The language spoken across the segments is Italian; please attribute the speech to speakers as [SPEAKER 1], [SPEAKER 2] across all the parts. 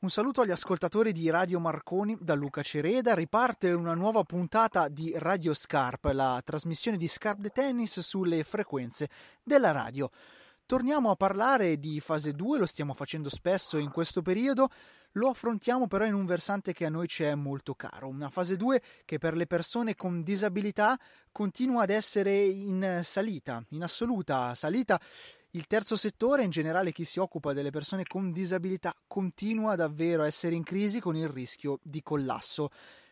[SPEAKER 1] Un saluto agli ascoltatori di Radio Marconi da Luca Cereda. Riparte una nuova puntata di Radio Scarp, la trasmissione di Scarp de Tennis sulle frequenze della radio. Torniamo a parlare di fase 2, lo stiamo facendo spesso in questo periodo, lo affrontiamo però in un versante che a noi ci è molto caro, una fase 2 che per le persone con disabilità continua ad essere in salita, in assoluta salita il terzo settore, in generale chi si occupa delle persone con disabilità, continua davvero a essere in crisi con il rischio di collasso.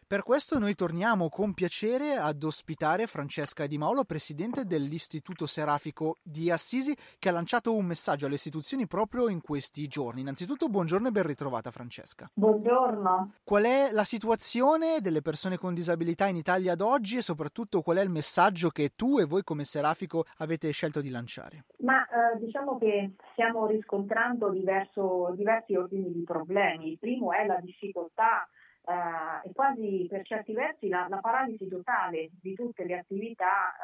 [SPEAKER 1] Per questo noi torniamo con piacere ad ospitare Francesca Di Maolo, presidente dell'Istituto Serafico di Assisi, che ha lanciato un messaggio alle istituzioni proprio in questi giorni. Innanzitutto buongiorno e ben ritrovata Francesca.
[SPEAKER 2] Buongiorno.
[SPEAKER 1] Qual è la situazione delle persone con disabilità in Italia ad oggi e soprattutto qual è il messaggio che tu e voi come Serafico avete scelto di lanciare?
[SPEAKER 2] Ma eh, diciamo che stiamo riscontrando diverso, diversi ordini di problemi. Il primo è la difficoltà eh, e quasi per certi versi la, la, paralisi totale di tutte le attività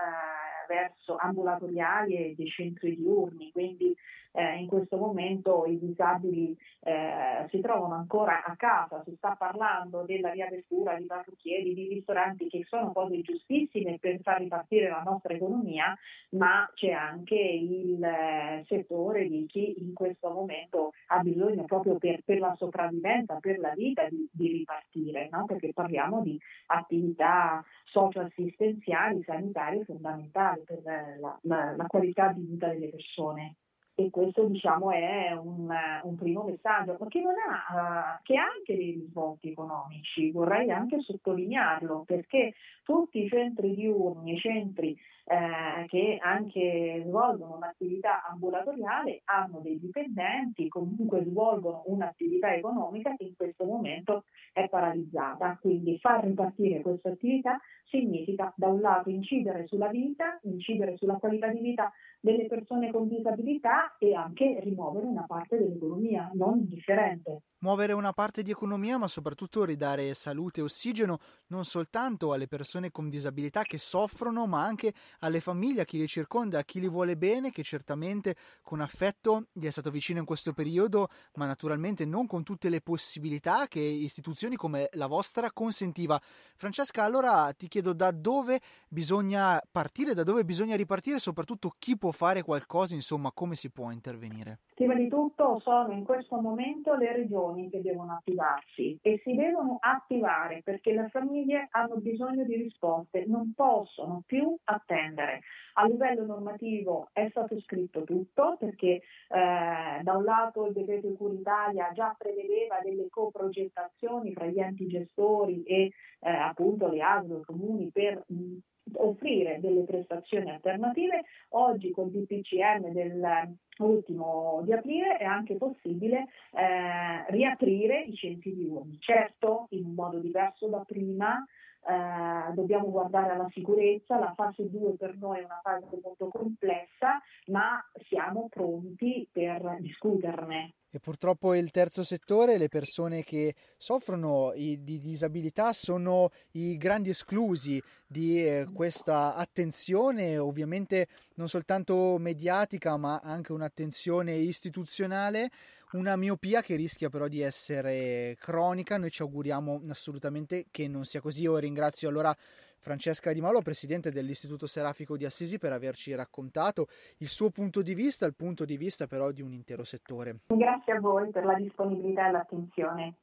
[SPEAKER 2] eh, verso ambulatoriali e dei centri diurni, quindi eh, in questo momento i disabili eh, si trovano ancora a casa, si sta parlando della riapertura di parrucchieri, di ristoranti che sono cose giustissime per far ripartire la nostra economia, ma c'è anche il eh, settore di chi in questo momento ha bisogno proprio per, per la sopravvivenza, per la vita di, di ripartire, no? perché parliamo di attività socioassistenziali, sanitarie fondamentali per la, la, la qualità di vita delle persone e questo diciamo è un, un primo messaggio, ma che, ha, uh, che ha anche dei risvolti economici, vorrei anche sottolinearlo, perché tutti i centri diurni, i centri eh, che anche svolgono un'attività ambulatoriale hanno dei dipendenti, comunque svolgono un'attività economica che in questo momento è paralizzata, quindi far ripartire questa attività significa da un lato incidere sulla vita, incidere sulla qualità di vita delle persone con disabilità e anche rimuovere una parte dell'economia non indifferente.
[SPEAKER 1] Muovere una parte di economia, ma soprattutto ridare salute e ossigeno non soltanto alle persone con disabilità che soffrono, ma anche alle famiglie, a chi li circonda, a chi li vuole bene, che certamente con affetto gli è stato vicino in questo periodo, ma naturalmente non con tutte le possibilità che istituzioni come la vostra consentiva. Francesca, allora ti chiedo da dove bisogna partire, da dove bisogna ripartire, soprattutto chi può fare qualcosa, insomma, come si può intervenire?
[SPEAKER 2] Prima di tutto sono in questo momento le regioni che devono attivarsi e si devono attivare perché le famiglie hanno bisogno di risposte, non possono più attendere. A livello normativo è stato scritto tutto perché eh, da un lato il decreto Cura Italia già prevedeva delle coprogettazioni fra gli enti gestori e eh, appunto le ASL, i comuni per mh, offrire delle prestazioni alternative. Oggi col DPCM dell'ultimo di aprile è anche possibile eh, riaprire i centri diurni, certo in un modo diverso da prima, eh, dobbiamo guardare alla sicurezza, la fase 2 per noi è una fase molto complessa, ma siamo pronti per discuterne.
[SPEAKER 1] E purtroppo il terzo settore, le persone che soffrono di disabilità sono i grandi esclusi di eh, questa attenzione, ovviamente non soltanto mediatica, ma anche un'attenzione istituzionale una miopia che rischia però di essere cronica. Noi ci auguriamo assolutamente che non sia così. Io ringrazio allora Francesca Di Malo, presidente dell'Istituto Serafico di Assisi, per averci raccontato il suo punto di vista, il punto di vista però di un intero settore.
[SPEAKER 2] Grazie a voi per la disponibilità e l'attenzione.